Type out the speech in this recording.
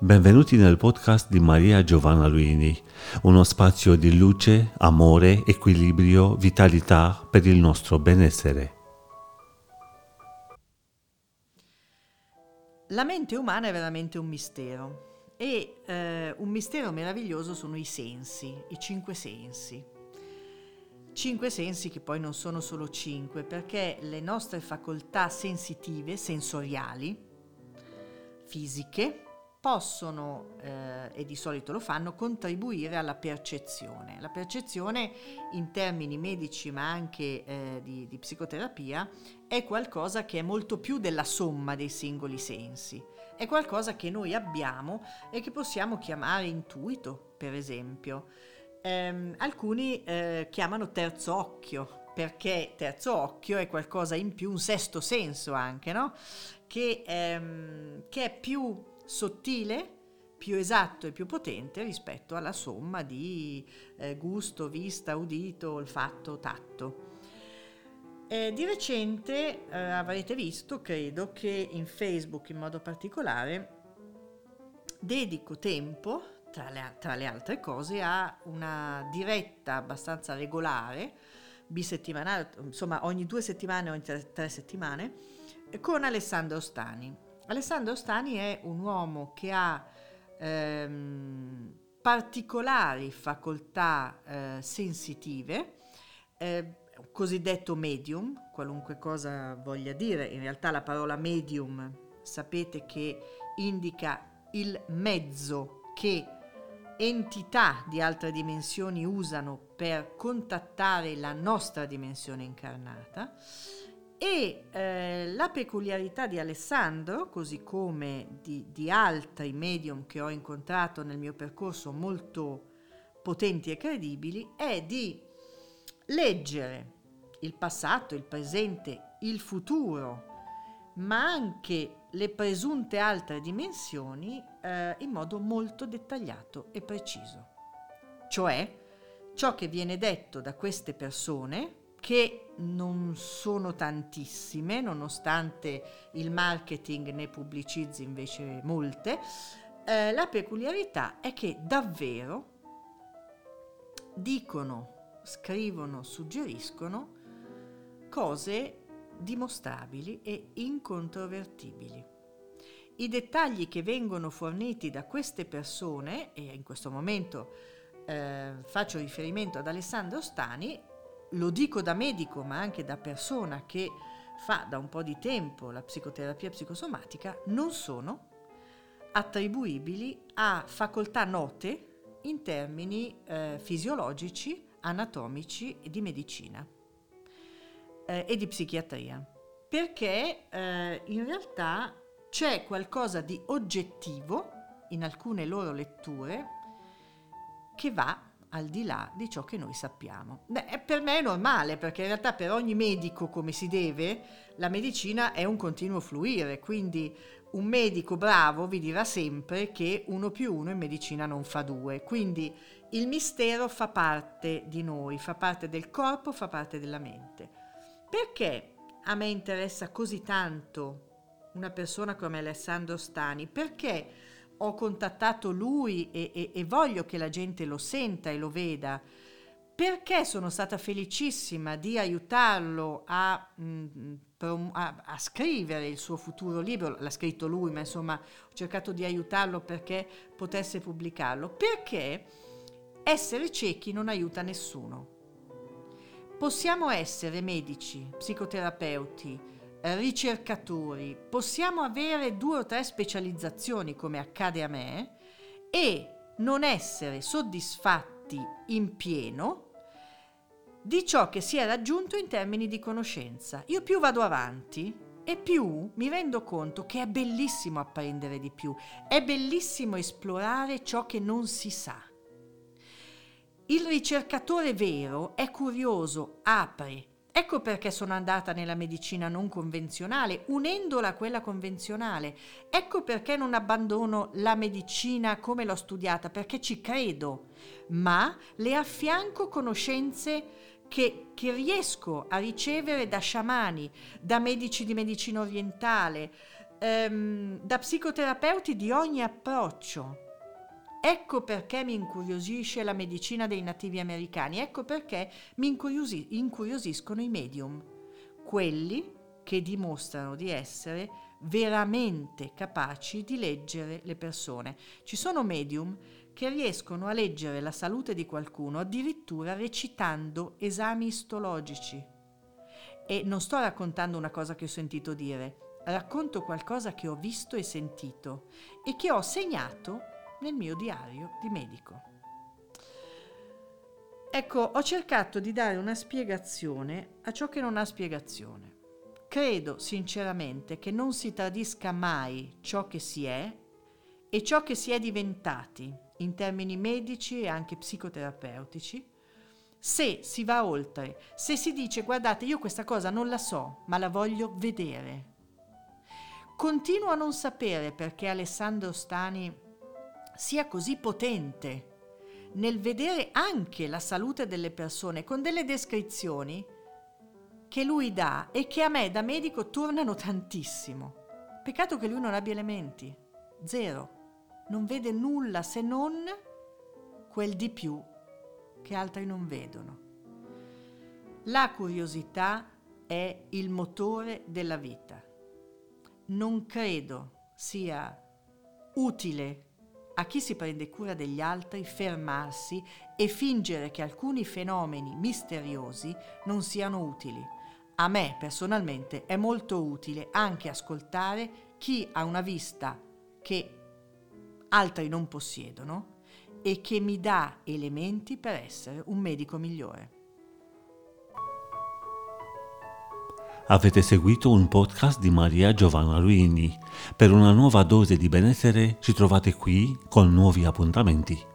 Benvenuti nel podcast di Maria Giovanna Luini, uno spazio di luce, amore, equilibrio, vitalità per il nostro benessere. La mente umana è veramente un mistero e eh, un mistero meraviglioso sono i sensi, i cinque sensi. Cinque sensi che poi non sono solo cinque perché le nostre facoltà sensitive, sensoriali, fisiche, possono, eh, e di solito lo fanno, contribuire alla percezione. La percezione in termini medici ma anche eh, di, di psicoterapia è qualcosa che è molto più della somma dei singoli sensi. È qualcosa che noi abbiamo e che possiamo chiamare intuito, per esempio. Eh, alcuni eh, chiamano terzo occhio, perché terzo occhio è qualcosa in più, un sesto senso anche, no? Che, ehm, che è più sottile, più esatto e più potente rispetto alla somma di eh, gusto, vista, udito, olfatto, tatto. Eh, di recente eh, avrete visto, credo, che in Facebook in modo particolare dedico tempo, tra le, tra le altre cose, a una diretta abbastanza regolare, bisettimanale, insomma ogni due settimane ogni tre, tre settimane, con Alessandro Stani. Alessandro Stani è un uomo che ha ehm, particolari facoltà eh, sensitive, eh, cosiddetto medium, qualunque cosa voglia dire, in realtà la parola medium sapete che indica il mezzo che entità di altre dimensioni usano per contattare la nostra dimensione incarnata e eh, la peculiarità di Alessandro, così come di, di, altri medium che ho incontrato nel mio percorso molto potenti e credibili, è di leggere il passato, il presente, il futuro, ma anche le presunte altre dimensioni eh, in modo molto dettagliato e preciso. Cioè, ciò che viene detto da queste persone, che non sono tantissime, nonostante il marketing ne pubblicizzi invece molte, eh, la peculiarità è che davvero dicono, scrivono, suggeriscono cose dimostrabili e incontrovertibili. I dettagli che vengono forniti da queste persone, e in questo momento eh, faccio riferimento ad Alessandro Stani, lo dico da medico ma anche da persona che fa da un po' di tempo la psicoterapia psicosomatica, non sono attribuibili a facoltà note in termini eh, fisiologici, anatomici e di medicina eh, e di psichiatria. Perché eh, in realtà c'è qualcosa di oggettivo in alcune loro letture che va al di là di ciò che noi sappiamo. Beh, per me è normale, perché in realtà per ogni medico, come si deve, la medicina è un continuo fluire, quindi un medico bravo vi dirà sempre che uno più uno in medicina non fa due, quindi il mistero fa parte di noi, fa parte del corpo, fa parte della mente. Perché a me interessa così tanto una persona come Alessandro Stani? Perché ho contattato lui e, e, e voglio che la gente lo senta e lo veda. Perché sono stata felicissima di aiutarlo a, mm, a, a, scrivere il suo futuro libro, l'ha scritto lui, ma insomma ho cercato di aiutarlo perché potesse pubblicarlo, perché essere ciechi non aiuta nessuno. Possiamo essere medici, psicoterapeuti, ricercatori, possiamo avere due o tre specializzazioni come accade a me e non essere soddisfatti in pieno di ciò che si è raggiunto in termini di conoscenza. Io più vado avanti e più mi rendo conto che è bellissimo apprendere di più, è bellissimo esplorare ciò che non si sa. Il ricercatore vero è curioso, apre, Ecco perché sono andata nella medicina non convenzionale, unendola a quella convenzionale. Ecco perché non abbandono la medicina come l'ho studiata, perché ci credo, ma le affianco conoscenze che, che riesco a ricevere da sciamani, da medici di medicina orientale, ehm, da psicoterapeuti di ogni approccio. Ecco perché mi incuriosisce la medicina dei nativi americani, ecco perché mi incuriosi- incuriosiscono i medium, quelli che dimostrano di essere veramente capaci di leggere le persone. Ci sono medium che riescono a leggere la salute di qualcuno addirittura recitando esami istologici. E non sto raccontando una cosa che ho sentito dire, racconto qualcosa che ho visto e sentito e che ho segnato nel mio diario di medico. Ecco, ho cercato di dare una spiegazione a ciò che non ha spiegazione. Credo sinceramente che non si tradisca mai ciò che si è e ciò che si è diventati in termini medici e anche psicoterapeutici se si va oltre, se si dice guardate io questa cosa non la so ma la voglio vedere. Continuo a non sapere perché Alessandro Stani sia così potente nel vedere anche la salute delle persone con delle descrizioni che lui dà e che a me da medico tornano tantissimo. Peccato che lui non abbia elementi, zero, non vede nulla se non quel di più che altri non vedono. La curiosità è il motore della vita. Non credo sia utile a chi si prende cura degli altri fermarsi e fingere che alcuni fenomeni misteriosi non siano utili. A me personalmente è molto utile anche ascoltare chi ha una vista che altri non possiedono e che mi dà elementi per essere un medico migliore. Avete seguito un podcast di Maria Giovanna Luini. Per una nuova dose di benessere ci trovate qui con nuovi appuntamenti.